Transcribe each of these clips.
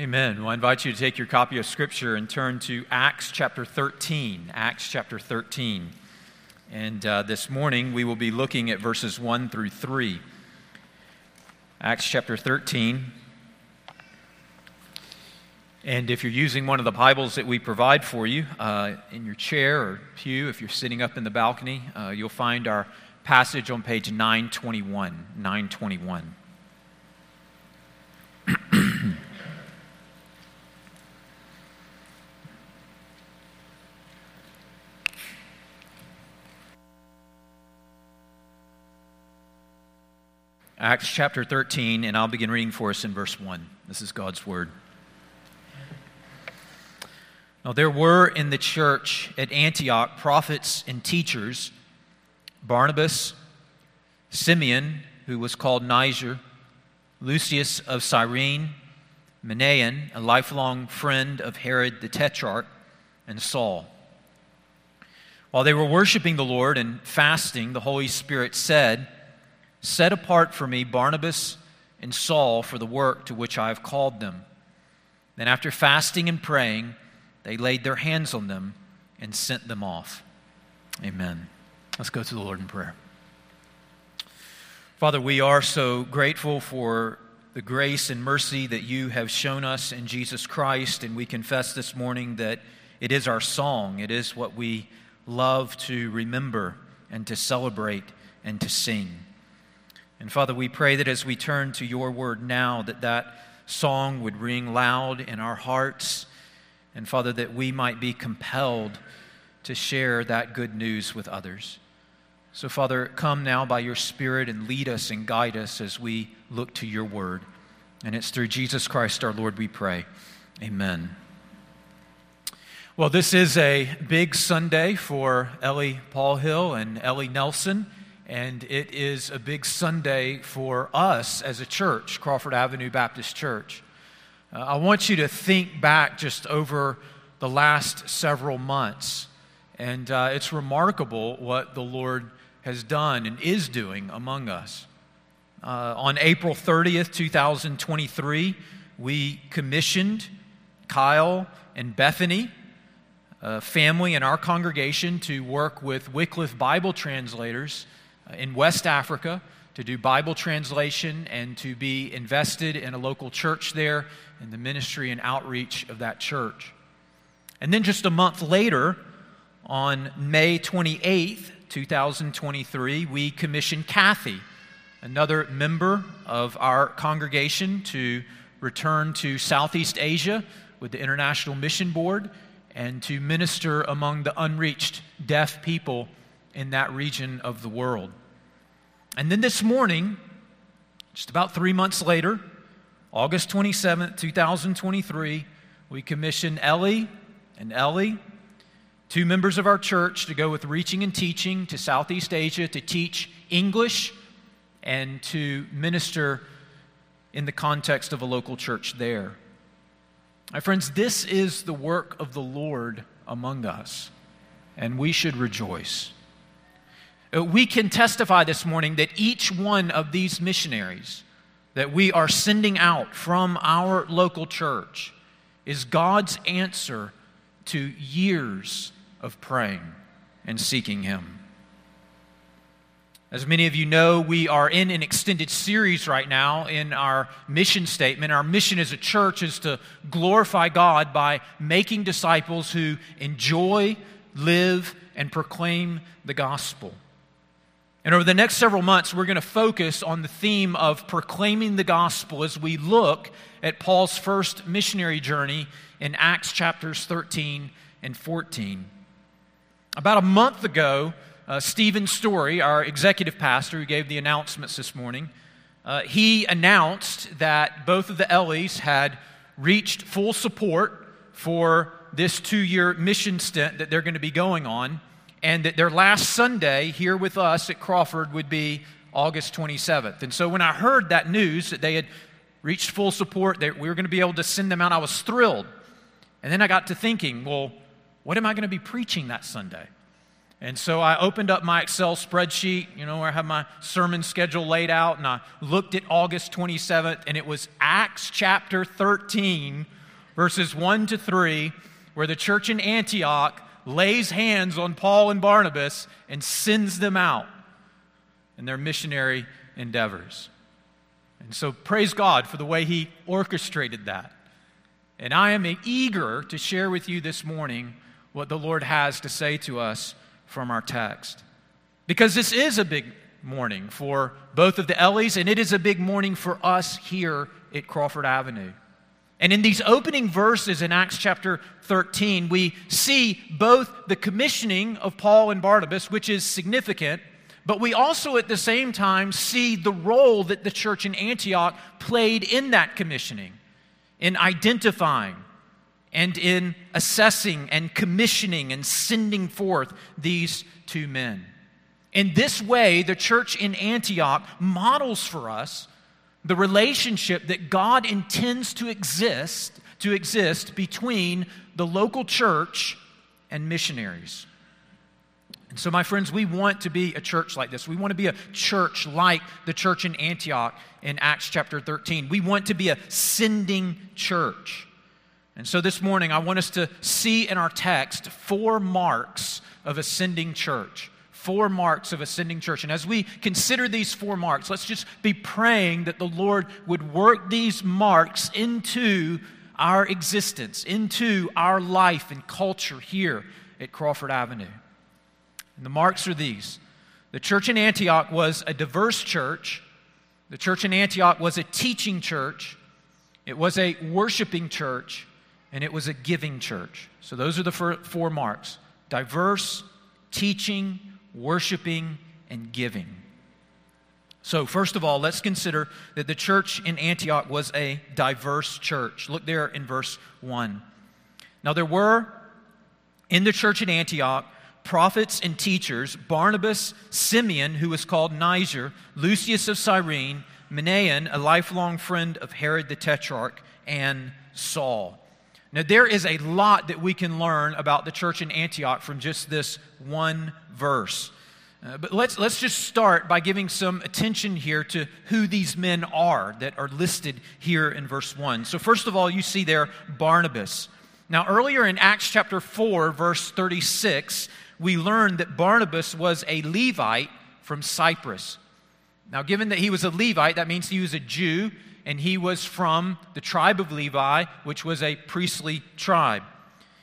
Amen. Well, I invite you to take your copy of Scripture and turn to Acts chapter 13. Acts chapter 13. And uh, this morning we will be looking at verses 1 through 3. Acts chapter 13. And if you're using one of the Bibles that we provide for you uh, in your chair or pew, if you're sitting up in the balcony, uh, you'll find our passage on page 921. 921. Acts chapter 13, and I'll begin reading for us in verse 1. This is God's word. Now, there were in the church at Antioch prophets and teachers Barnabas, Simeon, who was called Niger, Lucius of Cyrene, Manaen, a lifelong friend of Herod the Tetrarch, and Saul. While they were worshiping the Lord and fasting, the Holy Spirit said, Set apart for me Barnabas and Saul for the work to which I have called them. Then, after fasting and praying, they laid their hands on them and sent them off. Amen. Let's go to the Lord in prayer. Father, we are so grateful for the grace and mercy that you have shown us in Jesus Christ, and we confess this morning that it is our song. It is what we love to remember and to celebrate and to sing. And Father, we pray that as we turn to your word now, that that song would ring loud in our hearts. And Father, that we might be compelled to share that good news with others. So, Father, come now by your Spirit and lead us and guide us as we look to your word. And it's through Jesus Christ our Lord we pray. Amen. Well, this is a big Sunday for Ellie Paul Hill and Ellie Nelson and it is a big Sunday for us as a church, Crawford Avenue Baptist Church. Uh, I want you to think back just over the last several months, and uh, it's remarkable what the Lord has done and is doing among us. Uh, on April 30th, 2023, we commissioned Kyle and Bethany, a family in our congregation, to work with Wycliffe Bible translators uh, Uh, in West Africa to do Bible translation and to be invested in a local church there in the ministry and outreach of that church. And then just a month later, on May 28th, 2023, we commissioned Kathy, another member of our congregation, to return to Southeast Asia with the International Mission Board and to minister among the unreached deaf people in that region of the world. And then this morning, just about three months later, August 27th, 2023, we commissioned Ellie and Ellie, two members of our church, to go with reaching and teaching to Southeast Asia to teach English and to minister in the context of a local church there. My friends, this is the work of the Lord among us, and we should rejoice. Uh, we can testify this morning that each one of these missionaries that we are sending out from our local church is God's answer to years of praying and seeking Him. As many of you know, we are in an extended series right now in our mission statement. Our mission as a church is to glorify God by making disciples who enjoy, live, and proclaim the gospel. And over the next several months, we're going to focus on the theme of proclaiming the gospel as we look at Paul's first missionary journey in Acts chapters 13 and 14. About a month ago, uh, Stephen Story, our executive pastor who gave the announcements this morning, uh, he announced that both of the Ellies had reached full support for this two year mission stint that they're going to be going on and that their last Sunday here with us at Crawford would be August 27th. And so when I heard that news that they had reached full support, that we were going to be able to send them out, I was thrilled. And then I got to thinking, well, what am I going to be preaching that Sunday? And so I opened up my Excel spreadsheet, you know, where I have my sermon schedule laid out, and I looked at August 27th, and it was Acts chapter 13, verses 1 to 3, where the church in Antioch lays hands on Paul and Barnabas and sends them out in their missionary endeavors. And so praise God for the way He orchestrated that. And I am eager to share with you this morning what the Lord has to say to us from our text. Because this is a big morning for both of the Ellies, and it is a big morning for us here at Crawford Avenue. And in these opening verses in Acts chapter 13, we see both the commissioning of Paul and Barnabas, which is significant, but we also at the same time see the role that the church in Antioch played in that commissioning, in identifying and in assessing and commissioning and sending forth these two men. In this way, the church in Antioch models for us the relationship that God intends to exist to exist between the local church and missionaries. And so, my friends, we want to be a church like this. We want to be a church like the church in Antioch in Acts chapter 13. We want to be a sending church. And so this morning, I want us to see in our text four marks of ascending church. Four marks of ascending church. And as we consider these four marks, let's just be praying that the Lord would work these marks into our existence, into our life and culture here at Crawford Avenue. And the marks are these the church in Antioch was a diverse church, the church in Antioch was a teaching church, it was a worshiping church, and it was a giving church. So those are the four marks diverse, teaching, worshiping, and giving. So, first of all, let's consider that the church in Antioch was a diverse church. Look there in verse 1. Now, there were in the church in Antioch prophets and teachers Barnabas, Simeon, who was called Niger, Lucius of Cyrene, Manaen, a lifelong friend of Herod the Tetrarch, and Saul. Now, there is a lot that we can learn about the church in Antioch from just this one verse. Uh, but let's, let's just start by giving some attention here to who these men are that are listed here in verse 1. So, first of all, you see there Barnabas. Now, earlier in Acts chapter 4, verse 36, we learned that Barnabas was a Levite from Cyprus. Now, given that he was a Levite, that means he was a Jew and he was from the tribe of Levi, which was a priestly tribe.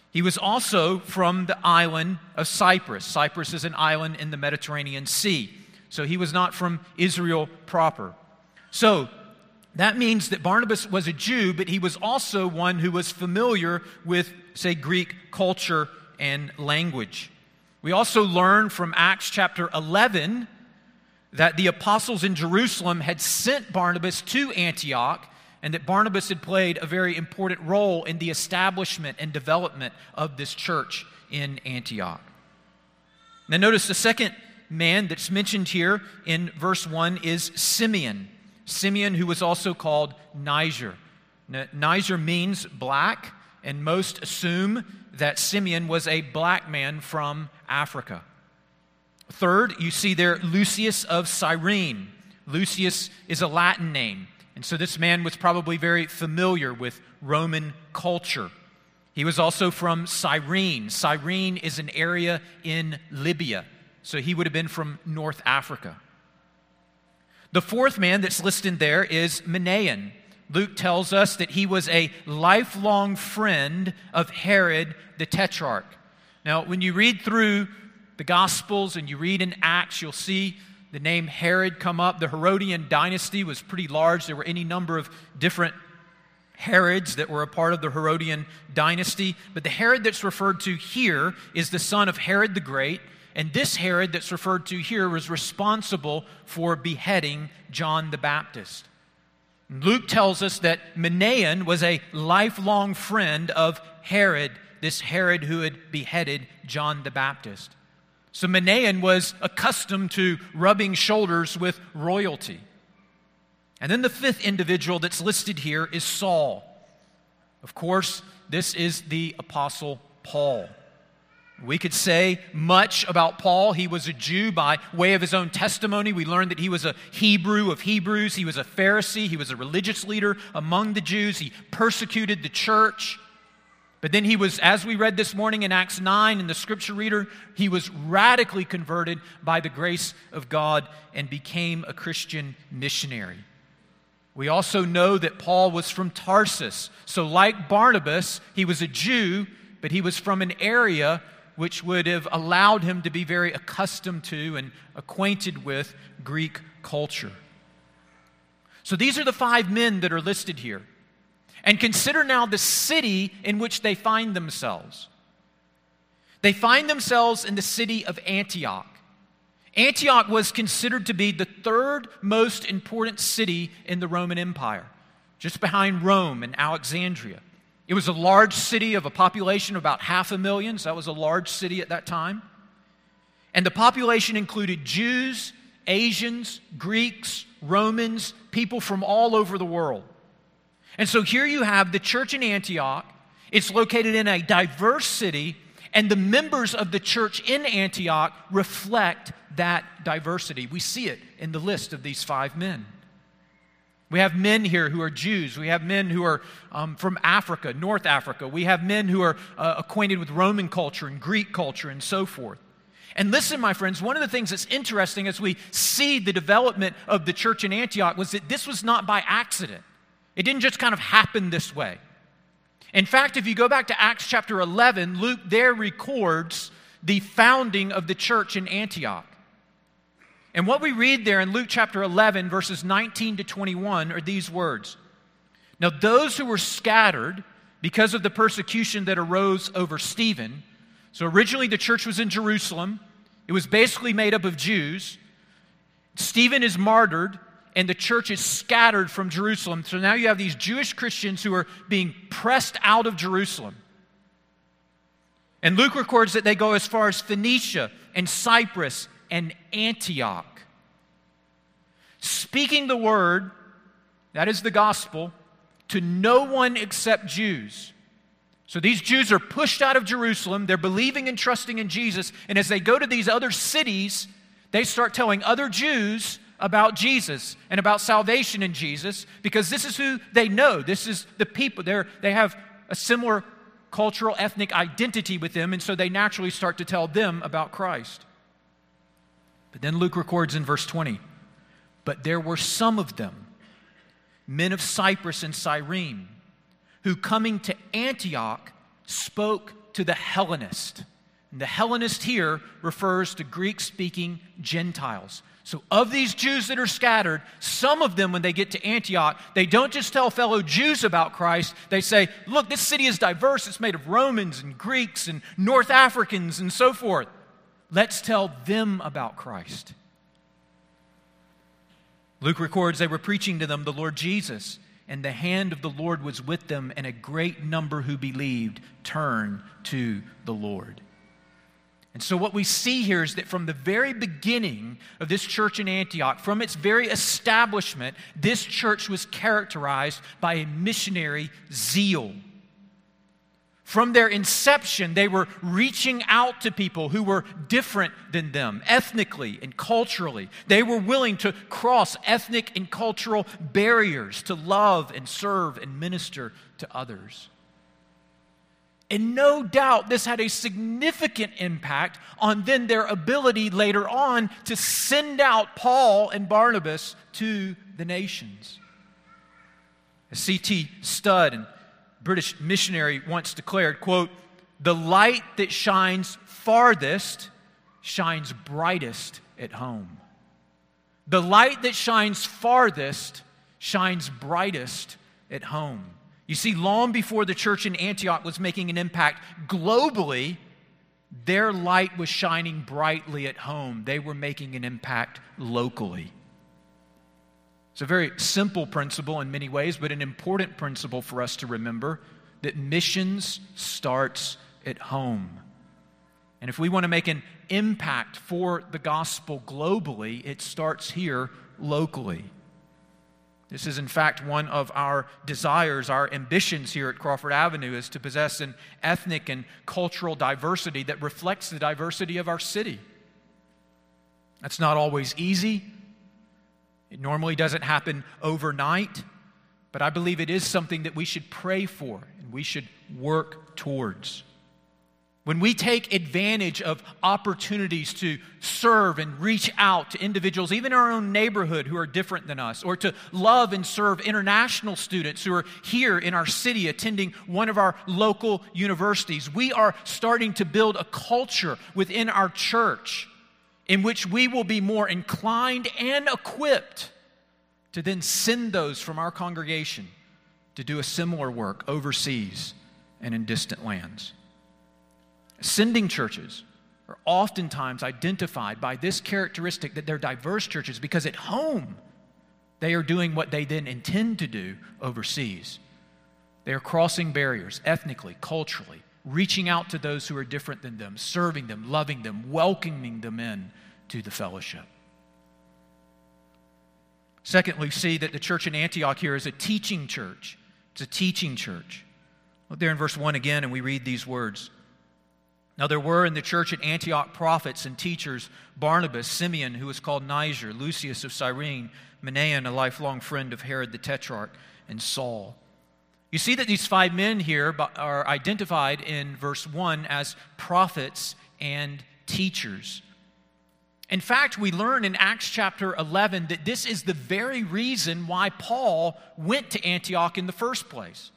He was also from the island of Cyprus. Cyprus is an island in the Mediterranean Sea. So he was not from Israel proper. So that means that Barnabas was a Jew, but he was also one who was familiar with, say, Greek culture and language. We also learn from Acts chapter 11 that the apostles in Jerusalem had sent Barnabas to Antioch and that Barnabas had played a very important role in the establishment and development of this church in Antioch. Now, notice the second man that's mentioned here in verse 1 is Simeon. Simeon, who was also called Niger. Niger means black, and most assume that Simeon was a black man from Africa. Third, you see there Lucius of Cyrene. Lucius is a Latin name, and so this man was probably very familiar with Roman culture. He was also from Cyrene. Cyrene is an area in Libya, so he would have been from North Africa. The fourth man that's listed there is Manaen. Luke tells us that he was a lifelong friend of Herod the Tetrarch. Now, when you read through the Gospels and you read in Acts, you'll see the name Herod come up. The Herodian dynasty was pretty large. There were any number of different Herods that were a part of the Herodian dynasty. But the Herod that's referred to here is the son of Herod the Great. And this Herod that's referred to here was responsible for beheading John the Baptist. Luke tells us that Manaen was a lifelong friend of Herod, this Herod who had beheaded John the Baptist. So Manaen was accustomed to rubbing shoulders with royalty. And then the fifth individual that's listed here is Saul. Of course, this is the Apostle Paul. We could say much about Paul. He was a Jew by way of his own testimony. We learned that he was a Hebrew of Hebrews. He was a Pharisee. He was a religious leader among the Jews. He persecuted the church. But then he was, as we read this morning in Acts 9 in the scripture reader, he was radically converted by the grace of God and became a Christian missionary. We also know that Paul was from Tarsus. So, like Barnabas, he was a Jew, but he was from an area which would have allowed him to be very accustomed to and acquainted with Greek culture. So these are the five men that are listed here. And consider now the city in which they find themselves. They find themselves in the city of Antioch. Antioch was considered to be the third most important city in the Roman Empire, just behind Rome and Alexandria. It was a large city of a population of about half a million, so that was a large city at that time. And the population included Jews, Asians, Greeks, Romans, people from all over the world. And so here you have the church in Antioch. It's located in a diverse city, and the members of the church in Antioch reflect that diversity. We see it in the list of these five men. We have men here who are Jews. We have men who are um, from Africa, North Africa. We have men who are uh, acquainted with Roman culture and Greek culture and so forth. And listen, my friends, one of the things that's interesting as we see the development of the church in Antioch was that this was not by accident. It didn't just kind of happen this way. In fact, if you go back to Acts chapter 11, Luke there records the founding of the church in Antioch. And what we read there in Luke chapter 11, verses 19 to 21, are these words Now, those who were scattered because of the persecution that arose over Stephen, so originally the church was in Jerusalem, it was basically made up of Jews. Stephen is martyred, and the church is scattered from Jerusalem. So now you have these Jewish Christians who are being pressed out of Jerusalem. And Luke records that they go as far as Phoenicia and Cyprus and Antioch. Speaking the word, that is the gospel, to no one except Jews. So these Jews are pushed out of Jerusalem. They're believing and trusting in Jesus. And as they go to these other cities, they start telling other Jews about Jesus and about salvation in Jesus because this is who they know. This is the people. They're, they have a similar cultural, ethnic identity with them. And so they naturally start to tell them about Christ. But then Luke records in verse 20 But there were some of them, men of Cyprus and Cyrene, who coming to Antioch spoke to the Hellenist. And the Hellenist here refers to Greek speaking Gentiles. So, of these Jews that are scattered, some of them, when they get to Antioch, they don't just tell fellow Jews about Christ. They say, Look, this city is diverse. It's made of Romans and Greeks and North Africans and so forth. Let's tell them about Christ. Luke records they were preaching to them the Lord Jesus, and the hand of the Lord was with them, and a great number who believed turned to the Lord. And so, what we see here is that from the very beginning of this church in Antioch, from its very establishment, this church was characterized by a missionary zeal. From their inception, they were reaching out to people who were different than them, ethnically and culturally. They were willing to cross ethnic and cultural barriers to love and serve and minister to others. And no doubt this had a significant impact on then their ability later on to send out Paul and Barnabas to the nations. C.T. Studd and British missionary once declared, quote, the light that shines farthest shines brightest at home. The light that shines farthest shines brightest at home. You see, long before the church in Antioch was making an impact globally, their light was shining brightly at home. They were making an impact locally. It's a very simple principle in many ways, but an important principle for us to remember that missions starts at home. And if we want to make an impact for the gospel globally, it starts here locally. This is, in fact, one of our desires, our ambitions here at Crawford Avenue is to possess an ethnic and cultural diversity that reflects the diversity of our city. That's not always easy. It normally doesn't happen overnight, but I believe it is something that we should pray for and we should work towards. When we take advantage of opportunities to serve and reach out to individuals, even in our own neighborhood, who are different than us, or to love and serve international students who are here in our city attending one of our local universities, we are starting to build a culture within our church in which we will be more inclined and equipped to then send those from our congregation to do a similar work overseas and in distant lands. Sending churches are oftentimes identified by this characteristic that they're diverse churches because at home they are doing what they then intend to do overseas. They are crossing barriers ethnically, culturally, reaching out to those who are different than them, serving them, loving them, welcoming them in to the fellowship. Secondly, we see that the church in Antioch here is a teaching church. It's a teaching church. Look there in verse 1 again, and we read these words. Now, there were in the church at Antioch prophets and teachers Barnabas, Simeon, who was called Niger, Lucius of Cyrene, Manaen, a lifelong friend of Herod the Tetrarch, and Saul. You see that these five men here are identified in verse 1 as prophets and teachers. In fact, we learn in Acts chapter 11 that this is the very reason why Paul went to Antioch in the first place.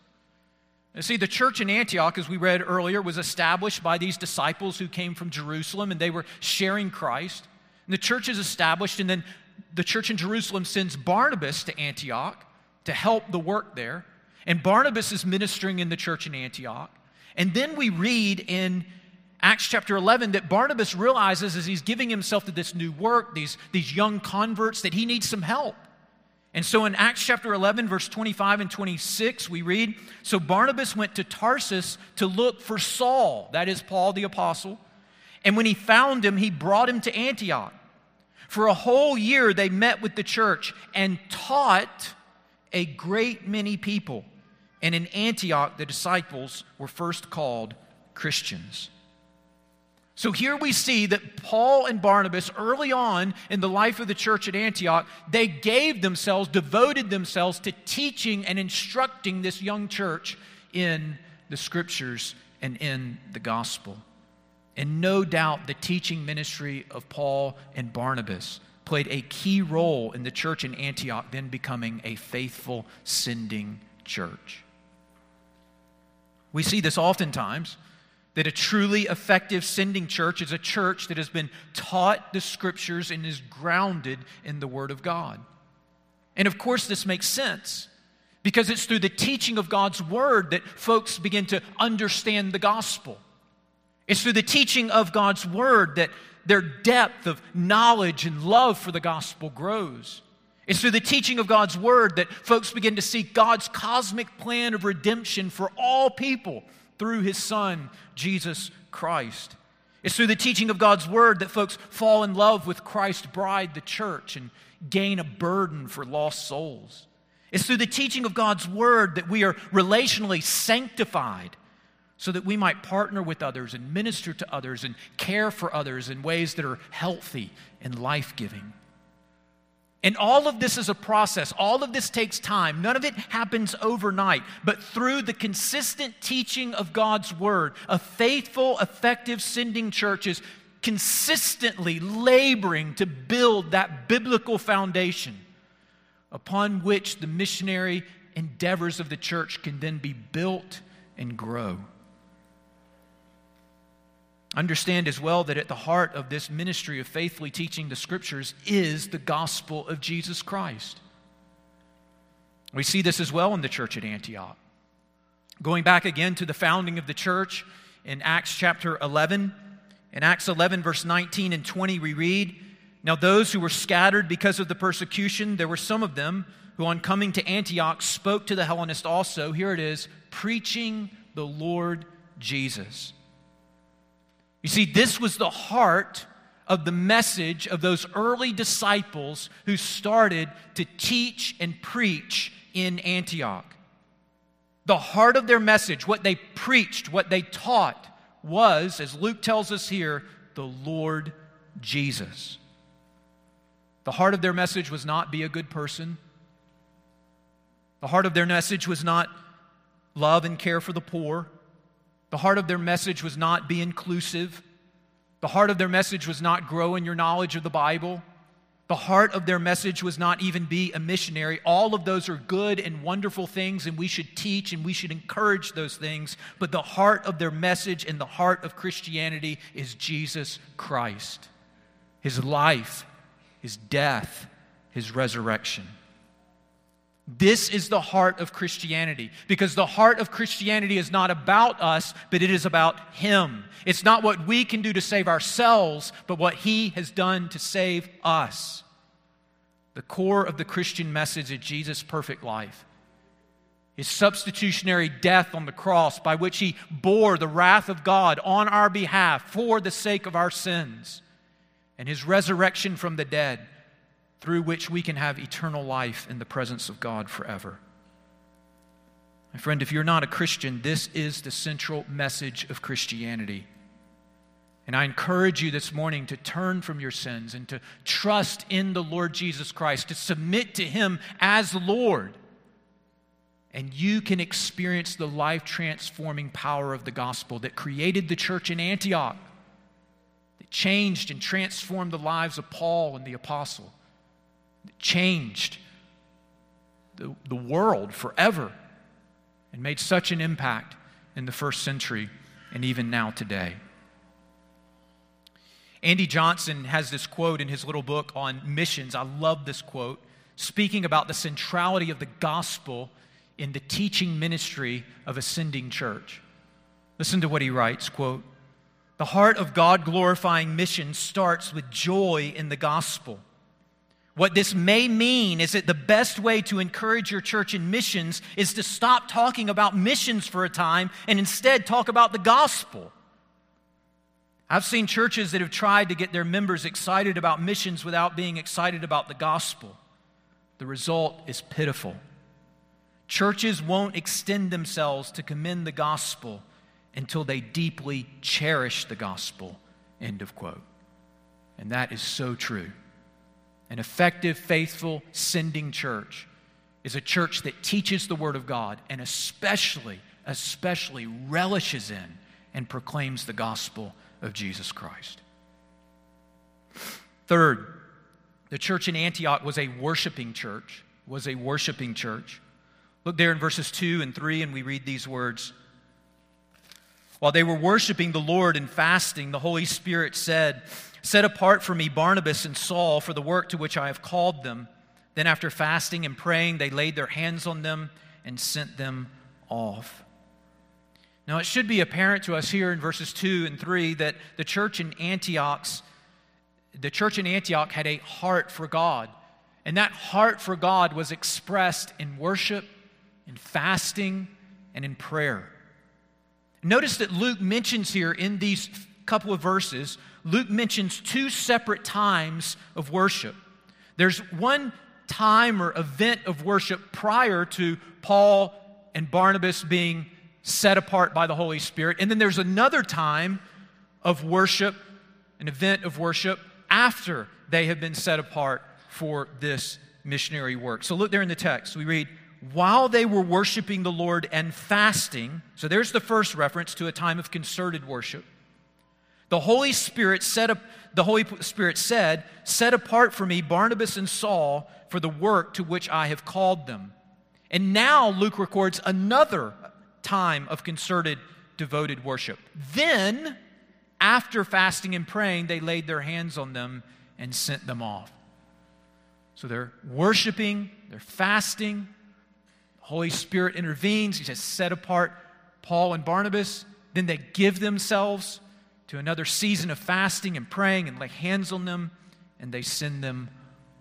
And see, the church in Antioch, as we read earlier, was established by these disciples who came from Jerusalem and they were sharing Christ. And the church is established, and then the church in Jerusalem sends Barnabas to Antioch to help the work there. And Barnabas is ministering in the church in Antioch. And then we read in Acts chapter 11 that Barnabas realizes as he's giving himself to this new work, these, these young converts, that he needs some help. And so in Acts chapter 11, verse 25 and 26, we read So Barnabas went to Tarsus to look for Saul, that is Paul the apostle. And when he found him, he brought him to Antioch. For a whole year, they met with the church and taught a great many people. And in Antioch, the disciples were first called Christians. So here we see that Paul and Barnabas, early on in the life of the church at Antioch, they gave themselves, devoted themselves to teaching and instructing this young church in the scriptures and in the gospel. And no doubt the teaching ministry of Paul and Barnabas played a key role in the church in Antioch then becoming a faithful sending church. We see this oftentimes that a truly effective sending church is a church that has been taught the scriptures and is grounded in the Word of God. And of course, this makes sense because it's through the teaching of God's Word that folks begin to understand the gospel. It's through the teaching of God's Word that their depth of knowledge and love for the gospel grows. It's through the teaching of God's Word that folks begin to see God's cosmic plan of redemption for all people through his son, Jesus Christ. It's through the teaching of God's word that folks fall in love with Christ's bride, the church, and gain a burden for lost souls. It's through the teaching of God's word that we are relationally sanctified so that we might partner with others and minister to others and care for others in ways that are healthy and life giving. And all of this is a process. All of this takes time. None of it happens overnight. But through the consistent teaching of God's word, a faithful, effective sending church is consistently laboring to build that biblical foundation upon which the missionary endeavors of the church can then be built and grow. Understand as well that at the heart of this ministry of faithfully teaching the scriptures is the gospel of Jesus Christ. We see this as well in the church at Antioch. Going back again to the founding of the church in Acts chapter 11, in Acts 11, verse 19 and 20, we read Now those who were scattered because of the persecution, there were some of them who, on coming to Antioch, spoke to the Hellenists also. Here it is, preaching the Lord Jesus. You see, this was the heart of the message of those early disciples who started to teach and preach in Antioch. The heart of their message, what they preached, what they taught, was, as Luke tells us here, the Lord Jesus. The heart of their message was not be a good person. The heart of their message was not love and care for the poor. The heart of their message was not be inclusive. The heart of their message was not grow in your knowledge of the Bible. The heart of their message was not even be a missionary. All of those are good and wonderful things, and we should teach and we should encourage those things. But the heart of their message and the heart of Christianity is Jesus Christ His life, His death, His resurrection. This is the heart of Christianity because the heart of Christianity is not about us, but it is about Him. It's not what we can do to save ourselves, but what He has done to save us. The core of the Christian message is Jesus' perfect life. His substitutionary death on the cross, by which He bore the wrath of God on our behalf for the sake of our sins, and His resurrection from the dead through which we can have eternal life in the presence of God forever. My friend, if you're not a Christian, this is the central message of Christianity. And I encourage you this morning to turn from your sins and to trust in the Lord Jesus Christ, to submit to Him as Lord. And you can experience the life transforming power of the gospel that created the church in Antioch, that changed and transformed the lives of Paul and the apostle changed the, the world forever and made such an impact in the first century and even now today. Andy Johnson has this quote in his little book on missions. I love this quote, speaking about the centrality of the gospel in the teaching ministry of ascending church. Listen to what he writes, quote, "The heart of God glorifying mission starts with joy in the gospel. What this may mean is that the best way to encourage your church in missions is to stop talking about missions for a time and instead talk about the gospel. I've seen churches that have tried to get their members excited about missions without being excited about the gospel. The result is pitiful. Churches won't extend themselves to commend the gospel until they deeply cherish the gospel. End of quote. And that is so true. An effective, faithful, sending church is a church that teaches the Word of God and especially, especially relishes in and proclaims the gospel of Jesus Christ. Third, the church in Antioch was a worshiping church, was a worshiping church. Look there in verses 2 and 3, and we read these words. While they were worshiping the Lord and fasting, the Holy Spirit said, Set apart for me Barnabas and Saul for the work to which I have called them. Then, after fasting and praying, they laid their hands on them and sent them off. Now, it should be apparent to us here in verses 2 and 3 that the church in Antioch's the church in Antioch had a heart for God. And that heart for God was expressed in worship, in fasting, and in prayer. Notice that Luke mentions here in these couple of verses Luke mentions two separate times of worship. There's one time or event of worship prior to Paul and Barnabas being set apart by the Holy Spirit. And then there's another time of worship, an event of worship, after they have been set apart for this missionary work. So look there in the text. We read, while they were worshiping the Lord and fasting, so there's the first reference to a time of concerted worship. The Holy Spirit set up, the Holy Spirit said, Set apart for me Barnabas and Saul for the work to which I have called them. And now Luke records another time of concerted, devoted worship. Then, after fasting and praying, they laid their hands on them and sent them off. So they're worshiping, they're fasting. Holy Spirit intervenes. He says, Set apart Paul and Barnabas. Then they give themselves to another season of fasting and praying and lay hands on them, and they send them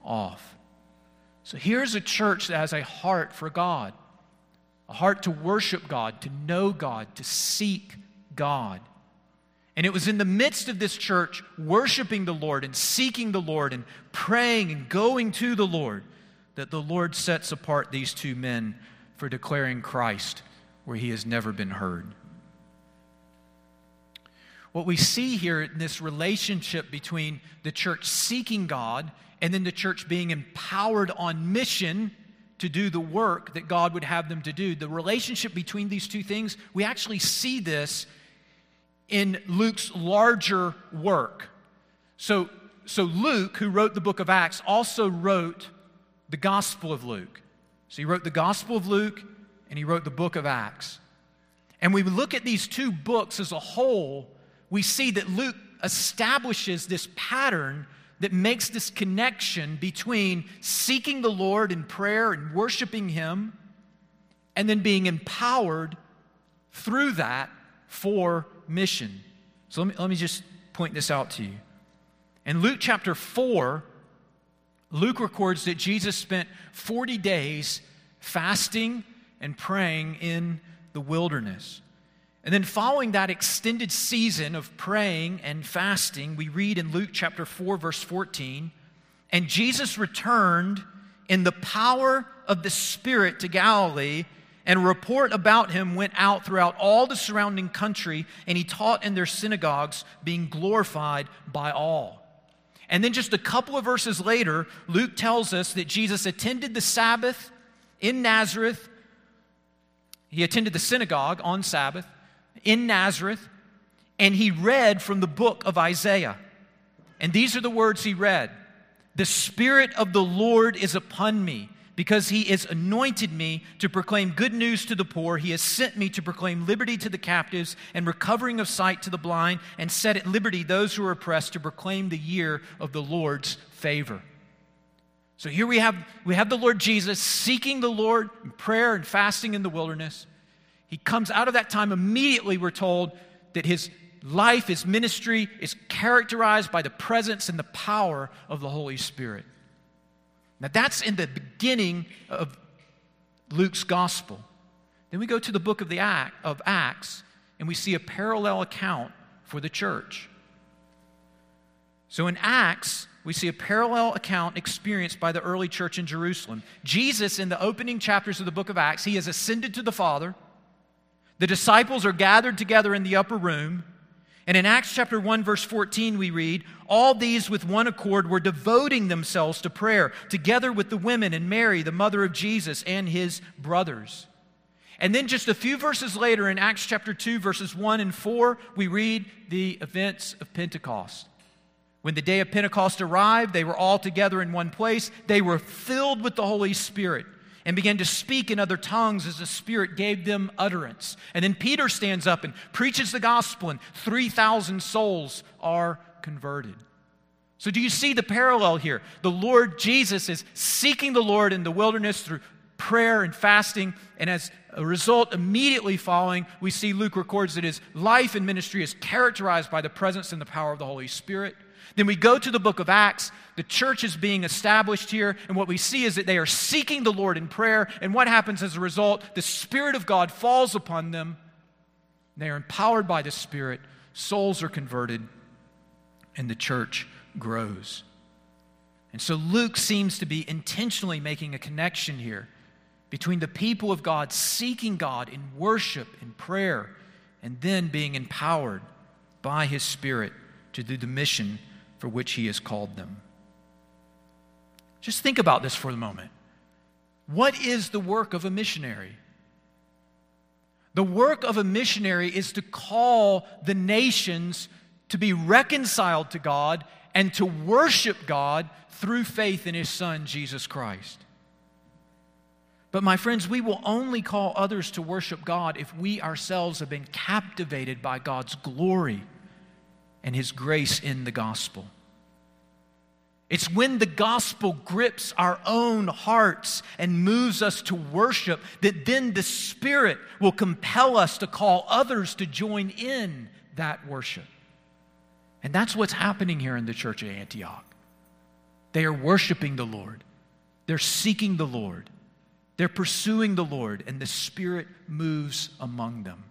off. So here's a church that has a heart for God, a heart to worship God, to know God, to seek God. And it was in the midst of this church worshiping the Lord and seeking the Lord and praying and going to the Lord that the Lord sets apart these two men for declaring Christ where he has never been heard. What we see here in this relationship between the church seeking God and then the church being empowered on mission to do the work that God would have them to do, the relationship between these two things, we actually see this in Luke's larger work. So, so Luke, who wrote the book of Acts, also wrote the Gospel of Luke. So he wrote the Gospel of Luke and he wrote the book of Acts. And we look at these two books as a whole, we see that Luke establishes this pattern that makes this connection between seeking the Lord in prayer and worshiping Him and then being empowered through that for mission. So let me, let me just point this out to you. In Luke chapter 4, Luke records that Jesus spent 40 days fasting and praying in the wilderness. And then, following that extended season of praying and fasting, we read in Luke chapter 4, verse 14, and Jesus returned in the power of the Spirit to Galilee, and report about him went out throughout all the surrounding country, and he taught in their synagogues, being glorified by all. And then, just a couple of verses later, Luke tells us that Jesus attended the Sabbath in Nazareth. He attended the synagogue on Sabbath in Nazareth, and he read from the book of Isaiah. And these are the words he read The Spirit of the Lord is upon me because he has anointed me to proclaim good news to the poor. He has sent me to proclaim liberty to the captives and recovering of sight to the blind, and set at liberty those who are oppressed to proclaim the year of the Lord's favor. So here we have, we have the Lord Jesus seeking the Lord in prayer and fasting in the wilderness. He comes out of that time immediately, we're told that his life, his ministry is characterized by the presence and the power of the Holy Spirit. Now, that's in the beginning of Luke's gospel. Then we go to the book of, the Act, of Acts, and we see a parallel account for the church. So in Acts, we see a parallel account experienced by the early church in Jerusalem. Jesus, in the opening chapters of the book of Acts, he has ascended to the Father. The disciples are gathered together in the upper room. And in Acts chapter 1, verse 14, we read, All these with one accord were devoting themselves to prayer, together with the women and Mary, the mother of Jesus, and his brothers. And then just a few verses later, in Acts chapter 2, verses 1 and 4, we read the events of Pentecost. When the day of Pentecost arrived, they were all together in one place. They were filled with the Holy Spirit and began to speak in other tongues as the Spirit gave them utterance. And then Peter stands up and preaches the gospel, and 3,000 souls are converted. So, do you see the parallel here? The Lord Jesus is seeking the Lord in the wilderness through prayer and fasting, and as a result, immediately following, we see Luke records that his life and ministry is characterized by the presence and the power of the Holy Spirit. Then we go to the book of Acts. The church is being established here, and what we see is that they are seeking the Lord in prayer. And what happens as a result? The Spirit of God falls upon them. They are empowered by the Spirit, souls are converted, and the church grows. And so Luke seems to be intentionally making a connection here between the people of God seeking God in worship and prayer, and then being empowered by His Spirit to do the mission for which He has called them. Just think about this for a moment. What is the work of a missionary? The work of a missionary is to call the nations to be reconciled to God and to worship God through faith in His Son, Jesus Christ. But, my friends, we will only call others to worship God if we ourselves have been captivated by God's glory and His grace in the gospel. It's when the gospel grips our own hearts and moves us to worship that then the Spirit will compel us to call others to join in that worship. And that's what's happening here in the church at Antioch. They are worshiping the Lord, they're seeking the Lord, they're pursuing the Lord, and the Spirit moves among them.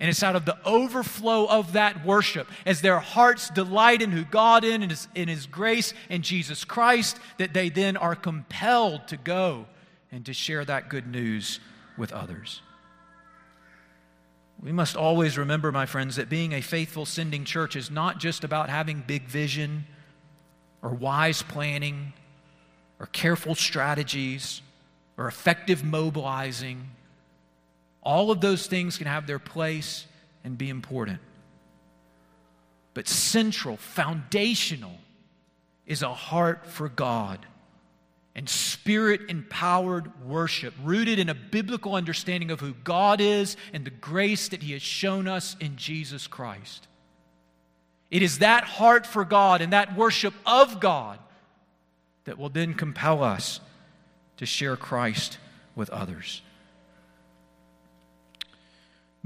And it's out of the overflow of that worship, as their hearts delight in who God is, in his, in his grace and Jesus Christ, that they then are compelled to go and to share that good news with others. We must always remember, my friends, that being a faithful sending church is not just about having big vision or wise planning or careful strategies or effective mobilizing all of those things can have their place and be important. But central, foundational, is a heart for God and spirit empowered worship rooted in a biblical understanding of who God is and the grace that He has shown us in Jesus Christ. It is that heart for God and that worship of God that will then compel us to share Christ with others.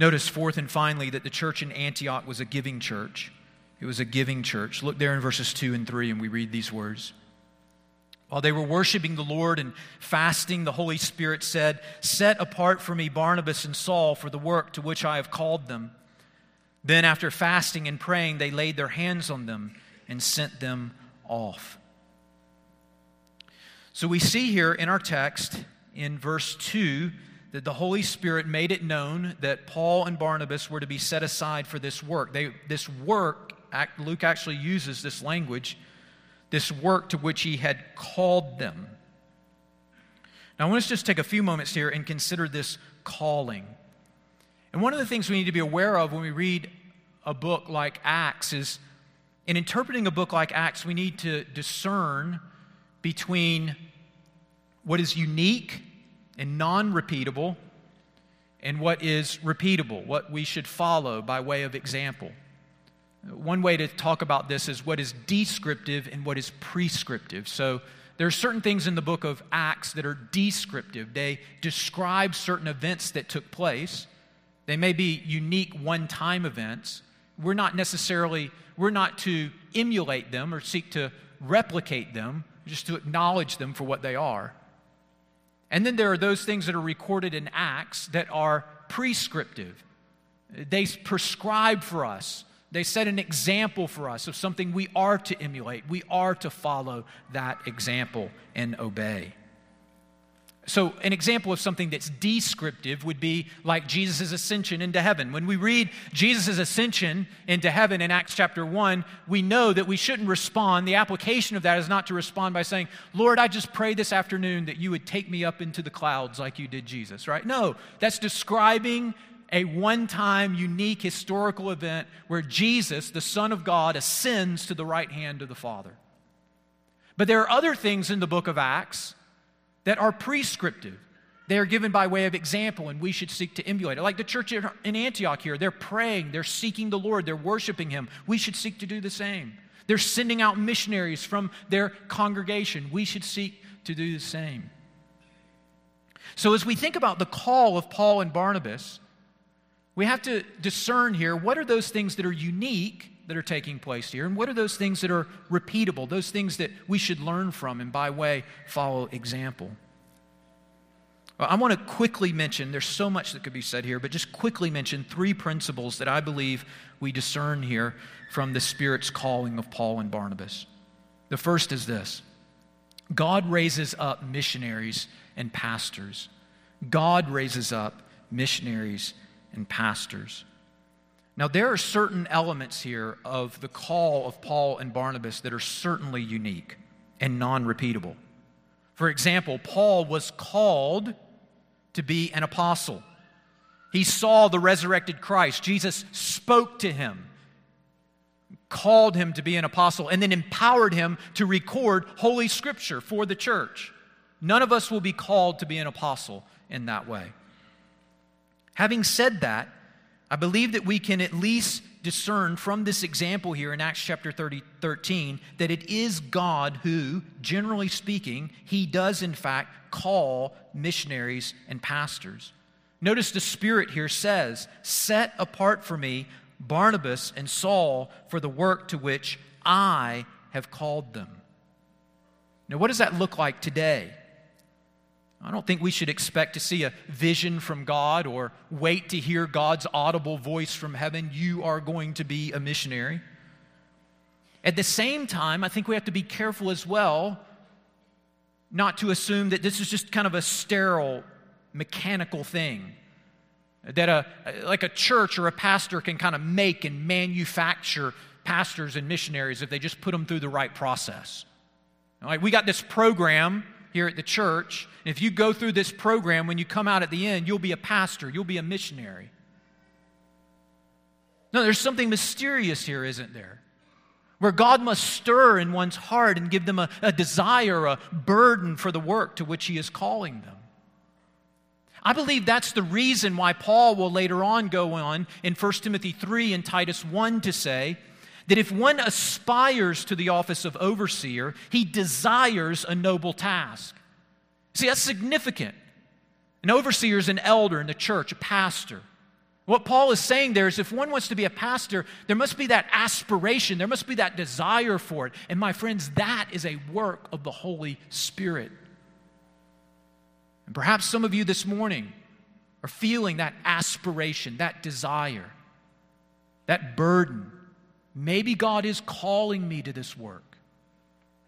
Notice, fourth and finally, that the church in Antioch was a giving church. It was a giving church. Look there in verses 2 and 3, and we read these words. While they were worshiping the Lord and fasting, the Holy Spirit said, Set apart for me Barnabas and Saul for the work to which I have called them. Then, after fasting and praying, they laid their hands on them and sent them off. So we see here in our text, in verse 2, that the Holy Spirit made it known that Paul and Barnabas were to be set aside for this work. They, this work, Luke actually uses this language, this work to which he had called them. Now, I want us to just take a few moments here and consider this calling. And one of the things we need to be aware of when we read a book like Acts is in interpreting a book like Acts, we need to discern between what is unique and non repeatable, and what is repeatable, what we should follow by way of example. One way to talk about this is what is descriptive and what is prescriptive. So, there are certain things in the book of Acts that are descriptive. They describe certain events that took place. They may be unique one time events. We're not necessarily, we're not to emulate them or seek to replicate them, just to acknowledge them for what they are. And then there are those things that are recorded in Acts that are prescriptive. They prescribe for us, they set an example for us of something we are to emulate. We are to follow that example and obey. So, an example of something that's descriptive would be like Jesus' ascension into heaven. When we read Jesus' ascension into heaven in Acts chapter 1, we know that we shouldn't respond. The application of that is not to respond by saying, Lord, I just pray this afternoon that you would take me up into the clouds like you did Jesus, right? No, that's describing a one time, unique historical event where Jesus, the Son of God, ascends to the right hand of the Father. But there are other things in the book of Acts that are prescriptive. They are given by way of example, and we should seek to emulate it. Like the church in Antioch here, they're praying, they're seeking the Lord, they're worshiping Him. We should seek to do the same. They're sending out missionaries from their congregation. We should seek to do the same. So, as we think about the call of Paul and Barnabas, we have to discern here what are those things that are unique that are taking place here? And what are those things that are repeatable, those things that we should learn from and by way follow example? I want to quickly mention, there's so much that could be said here, but just quickly mention three principles that I believe we discern here from the Spirit's calling of Paul and Barnabas. The first is this God raises up missionaries and pastors. God raises up missionaries and pastors. Now, there are certain elements here of the call of Paul and Barnabas that are certainly unique and non repeatable. For example, Paul was called to be an apostle. He saw the resurrected Christ. Jesus spoke to him, called him to be an apostle, and then empowered him to record Holy Scripture for the church. None of us will be called to be an apostle in that way. Having said that, I believe that we can at least discern from this example here in Acts chapter 30, 13 that it is God who, generally speaking, he does in fact call missionaries and pastors. Notice the Spirit here says, Set apart for me Barnabas and Saul for the work to which I have called them. Now, what does that look like today? I don't think we should expect to see a vision from God or wait to hear God's audible voice from heaven. You are going to be a missionary. At the same time, I think we have to be careful as well not to assume that this is just kind of a sterile, mechanical thing. That a, like a church or a pastor can kind of make and manufacture pastors and missionaries if they just put them through the right process. All right, we got this program here at the church. And if you go through this program, when you come out at the end, you'll be a pastor, you'll be a missionary. No, there's something mysterious here, isn't there? Where God must stir in one's heart and give them a, a desire, a burden for the work to which He is calling them. I believe that's the reason why Paul will later on go on in 1 Timothy 3 and Titus 1 to say, that if one aspires to the office of overseer, he desires a noble task. See, that's significant. An overseer is an elder in the church, a pastor. What Paul is saying there is if one wants to be a pastor, there must be that aspiration, there must be that desire for it. And my friends, that is a work of the Holy Spirit. And perhaps some of you this morning are feeling that aspiration, that desire, that burden Maybe God is calling me to this work.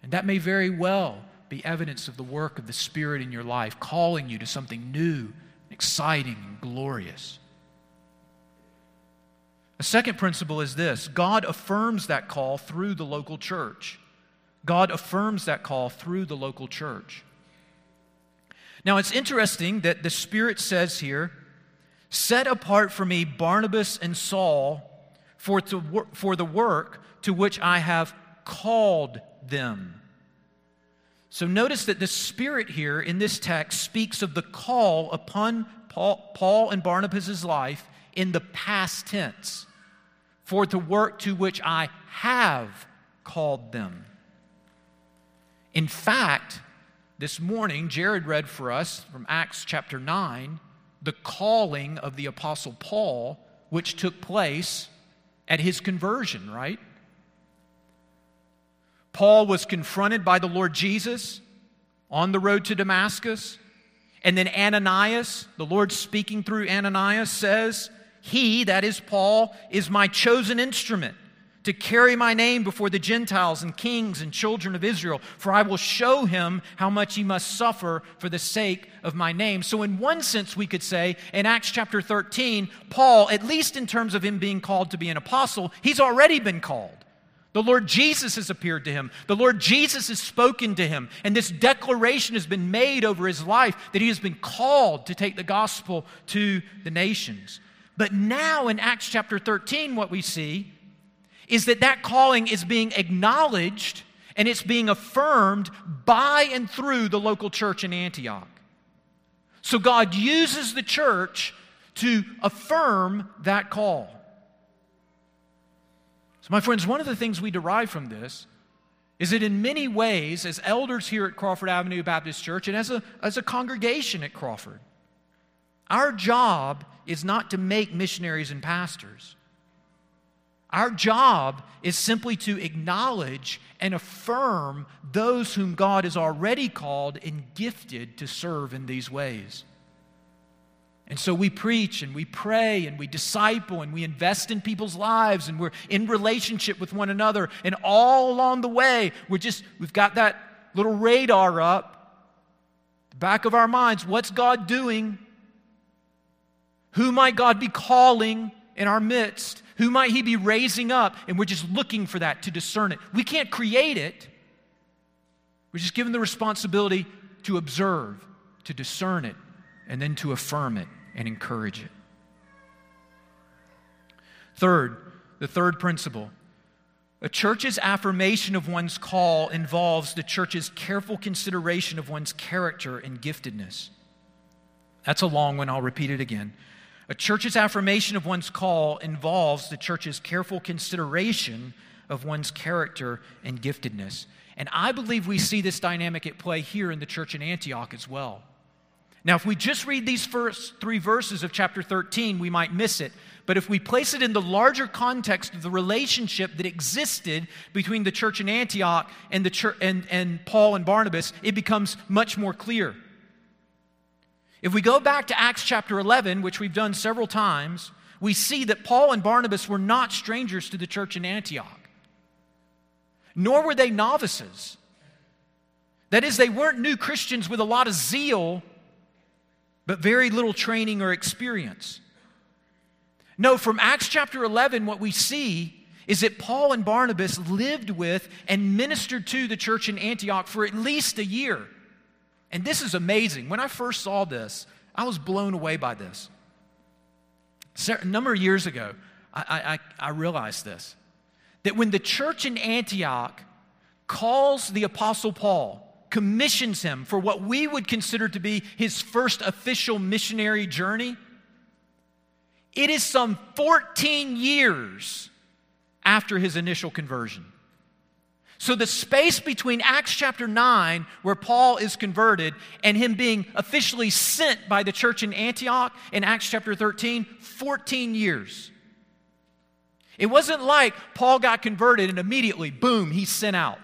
And that may very well be evidence of the work of the Spirit in your life, calling you to something new, exciting, and glorious. A second principle is this God affirms that call through the local church. God affirms that call through the local church. Now, it's interesting that the Spirit says here, Set apart for me Barnabas and Saul for, to, for the work to which I have called them. So notice that the Spirit here in this text speaks of the call upon Paul, Paul and Barnabas' life in the past tense for the work to which I have called them. In fact, this morning, Jared read for us from Acts chapter 9 the calling of the Apostle Paul, which took place at his conversion, right? Paul was confronted by the Lord Jesus on the road to Damascus. And then Ananias, the Lord speaking through Ananias, says, He, that is Paul, is my chosen instrument to carry my name before the Gentiles and kings and children of Israel, for I will show him how much he must suffer for the sake of my name. So, in one sense, we could say in Acts chapter 13, Paul, at least in terms of him being called to be an apostle, he's already been called. The Lord Jesus has appeared to him. The Lord Jesus has spoken to him. And this declaration has been made over his life that he has been called to take the gospel to the nations. But now in Acts chapter 13, what we see is that that calling is being acknowledged and it's being affirmed by and through the local church in Antioch. So God uses the church to affirm that call. So, my friends, one of the things we derive from this is that in many ways, as elders here at Crawford Avenue Baptist Church and as a, as a congregation at Crawford, our job is not to make missionaries and pastors. Our job is simply to acknowledge and affirm those whom God has already called and gifted to serve in these ways. And so we preach and we pray and we disciple and we invest in people's lives and we're in relationship with one another. And all along the way, we're just, we've got that little radar up, the back of our minds. What's God doing? Who might God be calling in our midst? Who might he be raising up? And we're just looking for that to discern it. We can't create it. We're just given the responsibility to observe, to discern it, and then to affirm it and encourage it. Third, the third principle a church's affirmation of one's call involves the church's careful consideration of one's character and giftedness. That's a long one, I'll repeat it again. A church's affirmation of one's call involves the church's careful consideration of one's character and giftedness. And I believe we see this dynamic at play here in the church in Antioch as well. Now, if we just read these first three verses of chapter 13, we might miss it. But if we place it in the larger context of the relationship that existed between the church in Antioch and, the church, and, and Paul and Barnabas, it becomes much more clear. If we go back to Acts chapter 11, which we've done several times, we see that Paul and Barnabas were not strangers to the church in Antioch, nor were they novices. That is, they weren't new Christians with a lot of zeal, but very little training or experience. No, from Acts chapter 11, what we see is that Paul and Barnabas lived with and ministered to the church in Antioch for at least a year. And this is amazing. When I first saw this, I was blown away by this. A number of years ago, I, I, I realized this that when the church in Antioch calls the Apostle Paul, commissions him for what we would consider to be his first official missionary journey, it is some 14 years after his initial conversion. So, the space between Acts chapter 9, where Paul is converted, and him being officially sent by the church in Antioch in Acts chapter 13, 14 years. It wasn't like Paul got converted and immediately, boom, he's sent out.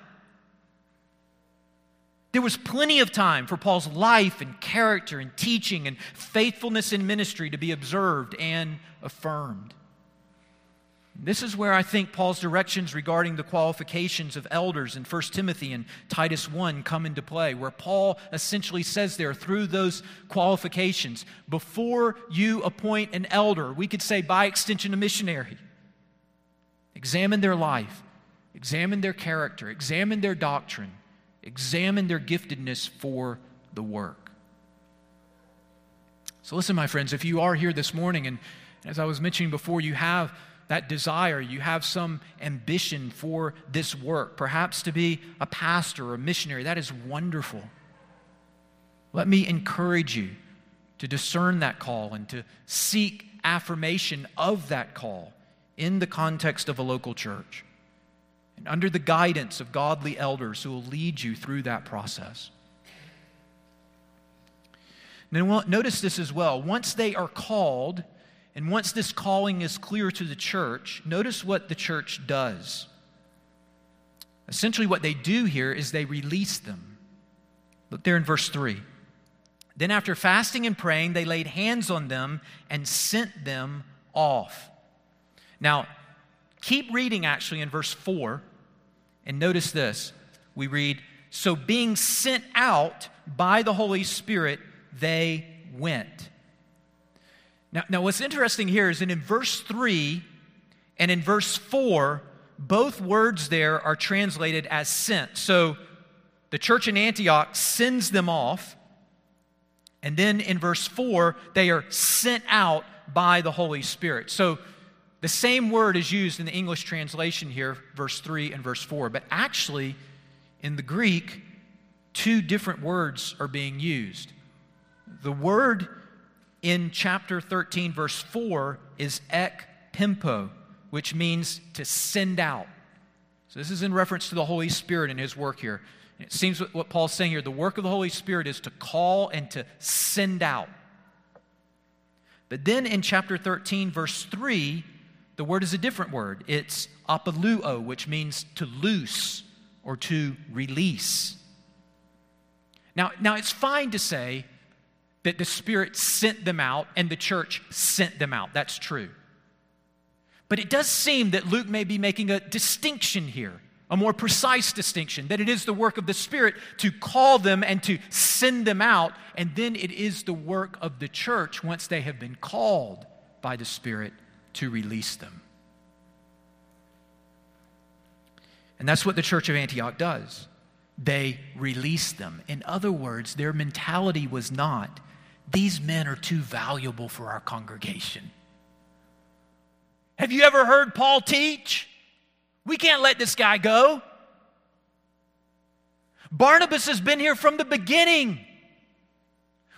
There was plenty of time for Paul's life and character and teaching and faithfulness in ministry to be observed and affirmed. This is where I think Paul's directions regarding the qualifications of elders in 1 Timothy and Titus 1 come into play, where Paul essentially says there through those qualifications, before you appoint an elder, we could say by extension a missionary, examine their life, examine their character, examine their doctrine, examine their giftedness for the work. So, listen, my friends, if you are here this morning, and as I was mentioning before, you have that desire, you have some ambition for this work, perhaps to be a pastor or a missionary, that is wonderful. Let me encourage you to discern that call and to seek affirmation of that call in the context of a local church and under the guidance of godly elders who will lead you through that process. Now, notice this as well. Once they are called, and once this calling is clear to the church, notice what the church does. Essentially, what they do here is they release them. Look there in verse 3. Then, after fasting and praying, they laid hands on them and sent them off. Now, keep reading actually in verse 4, and notice this. We read, So being sent out by the Holy Spirit, they went. Now, now, what's interesting here is that in verse 3 and in verse 4, both words there are translated as sent. So the church in Antioch sends them off. And then in verse 4, they are sent out by the Holy Spirit. So the same word is used in the English translation here, verse 3 and verse 4. But actually, in the Greek, two different words are being used. The word in chapter 13, verse 4, is ek pimpo, which means to send out. So this is in reference to the Holy Spirit and his work here. It seems what Paul's saying here the work of the Holy Spirit is to call and to send out. But then in chapter 13, verse 3, the word is a different word. It's apoluo, which means to loose or to release. Now, now it's fine to say that the Spirit sent them out and the church sent them out. That's true. But it does seem that Luke may be making a distinction here, a more precise distinction, that it is the work of the Spirit to call them and to send them out, and then it is the work of the church, once they have been called by the Spirit, to release them. And that's what the church of Antioch does. They released them. In other words, their mentality was not, these men are too valuable for our congregation. Have you ever heard Paul teach? We can't let this guy go. Barnabas has been here from the beginning.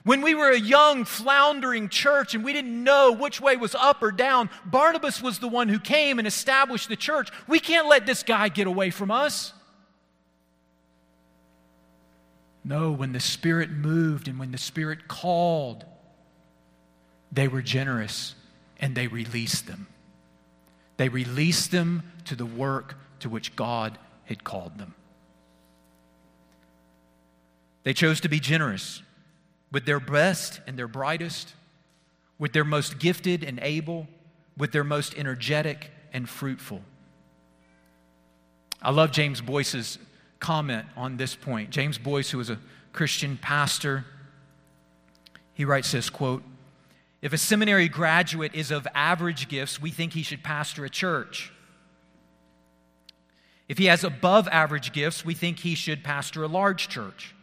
When we were a young, floundering church and we didn't know which way was up or down, Barnabas was the one who came and established the church. We can't let this guy get away from us. No, when the Spirit moved and when the Spirit called, they were generous and they released them. They released them to the work to which God had called them. They chose to be generous. with their best and their brightest, with their most gifted and able, with their most energetic and fruitful. I love James Boice's comment on this point. James Boice, who was a Christian pastor, he writes this quote, if a seminary graduate is of average gifts, we think he should pastor a church. If he has above average gifts, we think he should pastor a large church.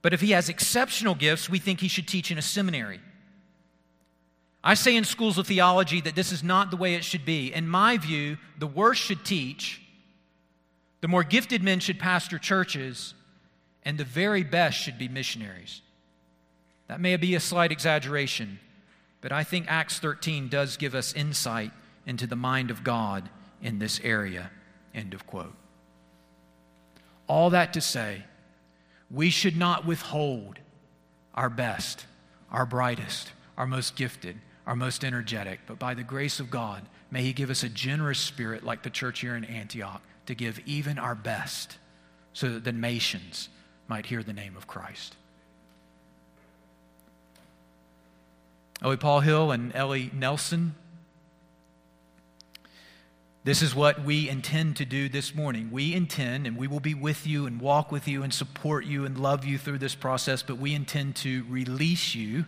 But if he has exceptional gifts, we think he should teach in a seminary. I say in schools of theology that this is not the way it should be. In my view, the worst should teach, the more gifted men should pastor churches, and the very best should be missionaries. That may be a slight exaggeration, but I think Acts 13 does give us insight into the mind of God in this area. End of quote. All that to say, we should not withhold our best, our brightest, our most gifted, our most energetic, but by the grace of God, may He give us a generous spirit like the church here in Antioch to give even our best so that the nations might hear the name of Christ. Oh, Ellie Paul Hill and Ellie Nelson. This is what we intend to do this morning. We intend, and we will be with you and walk with you and support you and love you through this process, but we intend to release you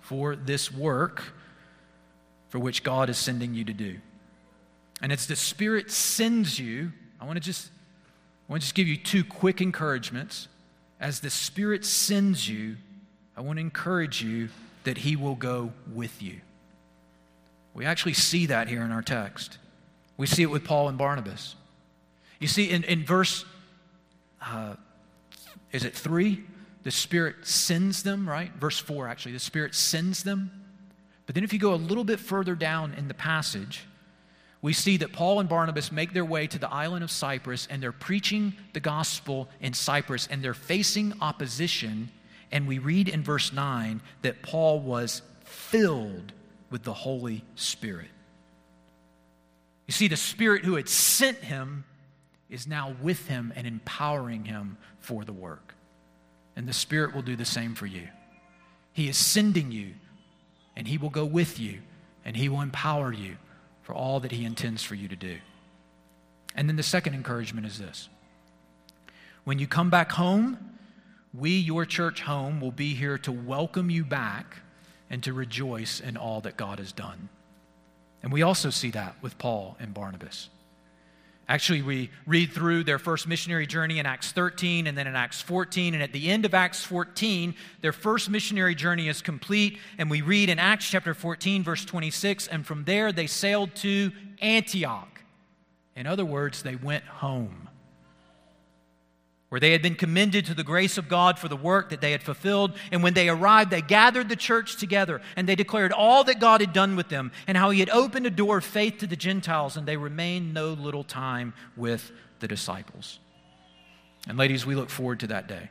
for this work for which God is sending you to do. And as the Spirit sends you, I want to just I want to just give you two quick encouragements. As the Spirit sends you, I want to encourage you that he will go with you. We actually see that here in our text. We see it with Paul and Barnabas. You see, in, in verse, uh, is it three? The Spirit sends them, right? Verse four, actually. The Spirit sends them. But then if you go a little bit further down in the passage, we see that Paul and Barnabas make their way to the island of Cyprus and they're preaching the gospel in Cyprus and they're facing opposition and we read in verse 9 that Paul was filled with the Holy Spirit. You see, the Spirit who had sent him is now with him and empowering him for the work. And the Spirit will do the same for you. He is sending you, and He will go with you, and He will empower you for all that He intends for you to do. And then the second encouragement is this when you come back home, we, your church home, will be here to welcome you back and to rejoice in all that God has done. And we also see that with Paul and Barnabas. Actually, we read through their first missionary journey in Acts 13 and then in Acts 14. And at the end of Acts 14, their first missionary journey is complete. And we read in Acts chapter 14, verse 26, and from there they sailed to Antioch. In other words, they went home where they had been commended to the grace of God for the work that they had fulfilled. And when they arrived, they gathered the church together and they declared all that God had done with them and how He had opened a door of faith to the Gentiles, and they remained no little time with the disciples. And, ladies, we look forward to that day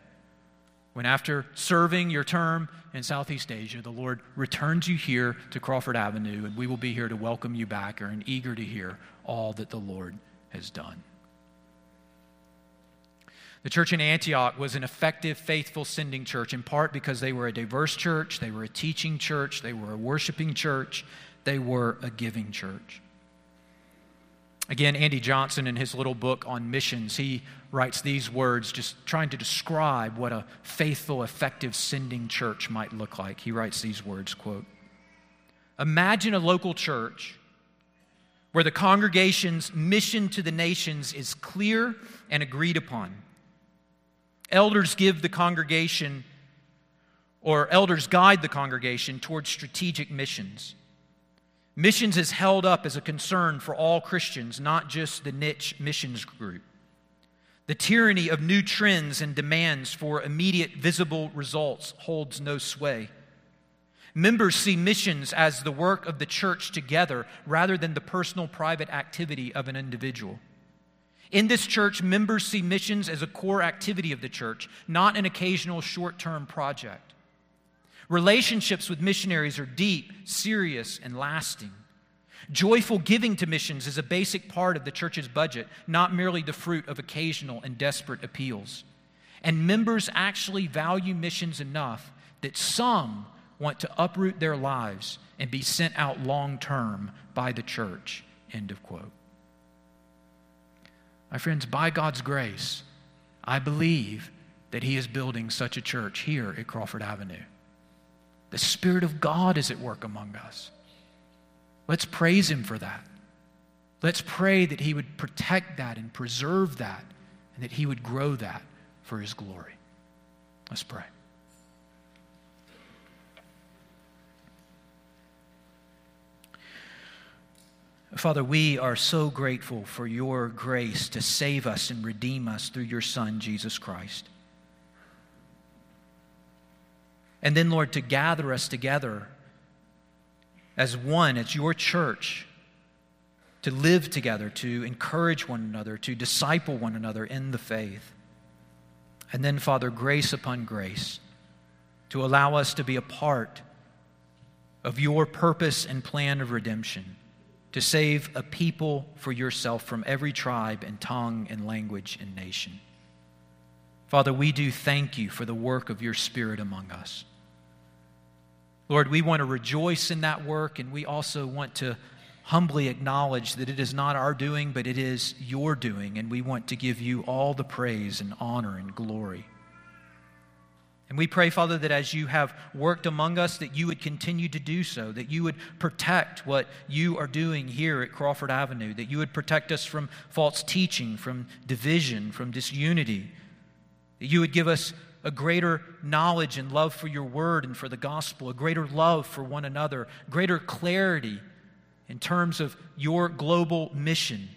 when, after serving your term in Southeast Asia, the Lord returns you here to Crawford Avenue, and we will be here to welcome you back and eager to hear all that the Lord has done. The church in Antioch was an effective, faithful sending church, in part because they were a diverse church, they were a teaching church, they were a worshiping church, they were a giving church. Again, Andy Johnson, in his little book on missions, he writes these words, just trying to describe what a faithful, effective sending church might look like. He writes these words, quote, Imagine a local church where the congregation's mission to the nations is clear and agreed upon Elders give the congregation, or elders guide the congregation towards strategic missions. Missions is held up as a concern for all Christians, not just the niche missions group. The tyranny of new trends and demands for immediate visible results holds no sway. Members see missions as the work of the church together rather than the personal private activity of an individual. In this church, members see missions as a core activity of the church, not an occasional short term project. Relationships with missionaries are deep, serious, and lasting. Joyful giving to missions is a basic part of the church's budget, not merely the fruit of occasional and desperate appeals. And members actually value missions enough that some want to uproot their lives and be sent out long term by the church. End of quote. My friends, by God's grace, I believe that He is building such a church here at Crawford Avenue. The Spirit of God is at work among us. Let's praise Him for that. Let's pray that He would protect that and preserve that, and that He would grow that for His glory. Let's pray. Father, we are so grateful for your grace to save us and redeem us through your Son, Jesus Christ. And then, Lord, to gather us together as one, as your church, to live together, to encourage one another, to disciple one another in the faith. And then, Father, grace upon grace, to allow us to be a part of your purpose and plan of redemption to save a people for yourself from every tribe and tongue and language and nation. Father, we do thank you for the work of your Spirit among us. Lord, we want to rejoice in that work, and we also want to humbly acknowledge that it is not our doing, but it is your doing, and we want to give you all the praise and honor and glory. And we pray, Father, that as you have worked among us, that you would continue to do so, that you would protect what you are doing here at Crawford Avenue, that you would protect us from false teaching, from division, from disunity, that you would give us a greater knowledge and love for your word and for the gospel, a greater love for one another, greater clarity in terms of your global mission,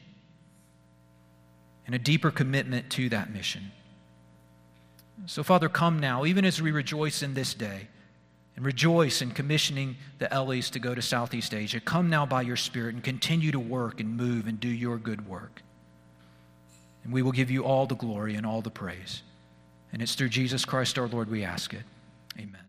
and a deeper commitment to that mission. So, Father, come now, even as we rejoice in this day and rejoice in commissioning the Ellies to go to Southeast Asia. Come now by your Spirit and continue to work and move and do your good work. And we will give you all the glory and all the praise. And it's through Jesus Christ our Lord we ask it. Amen.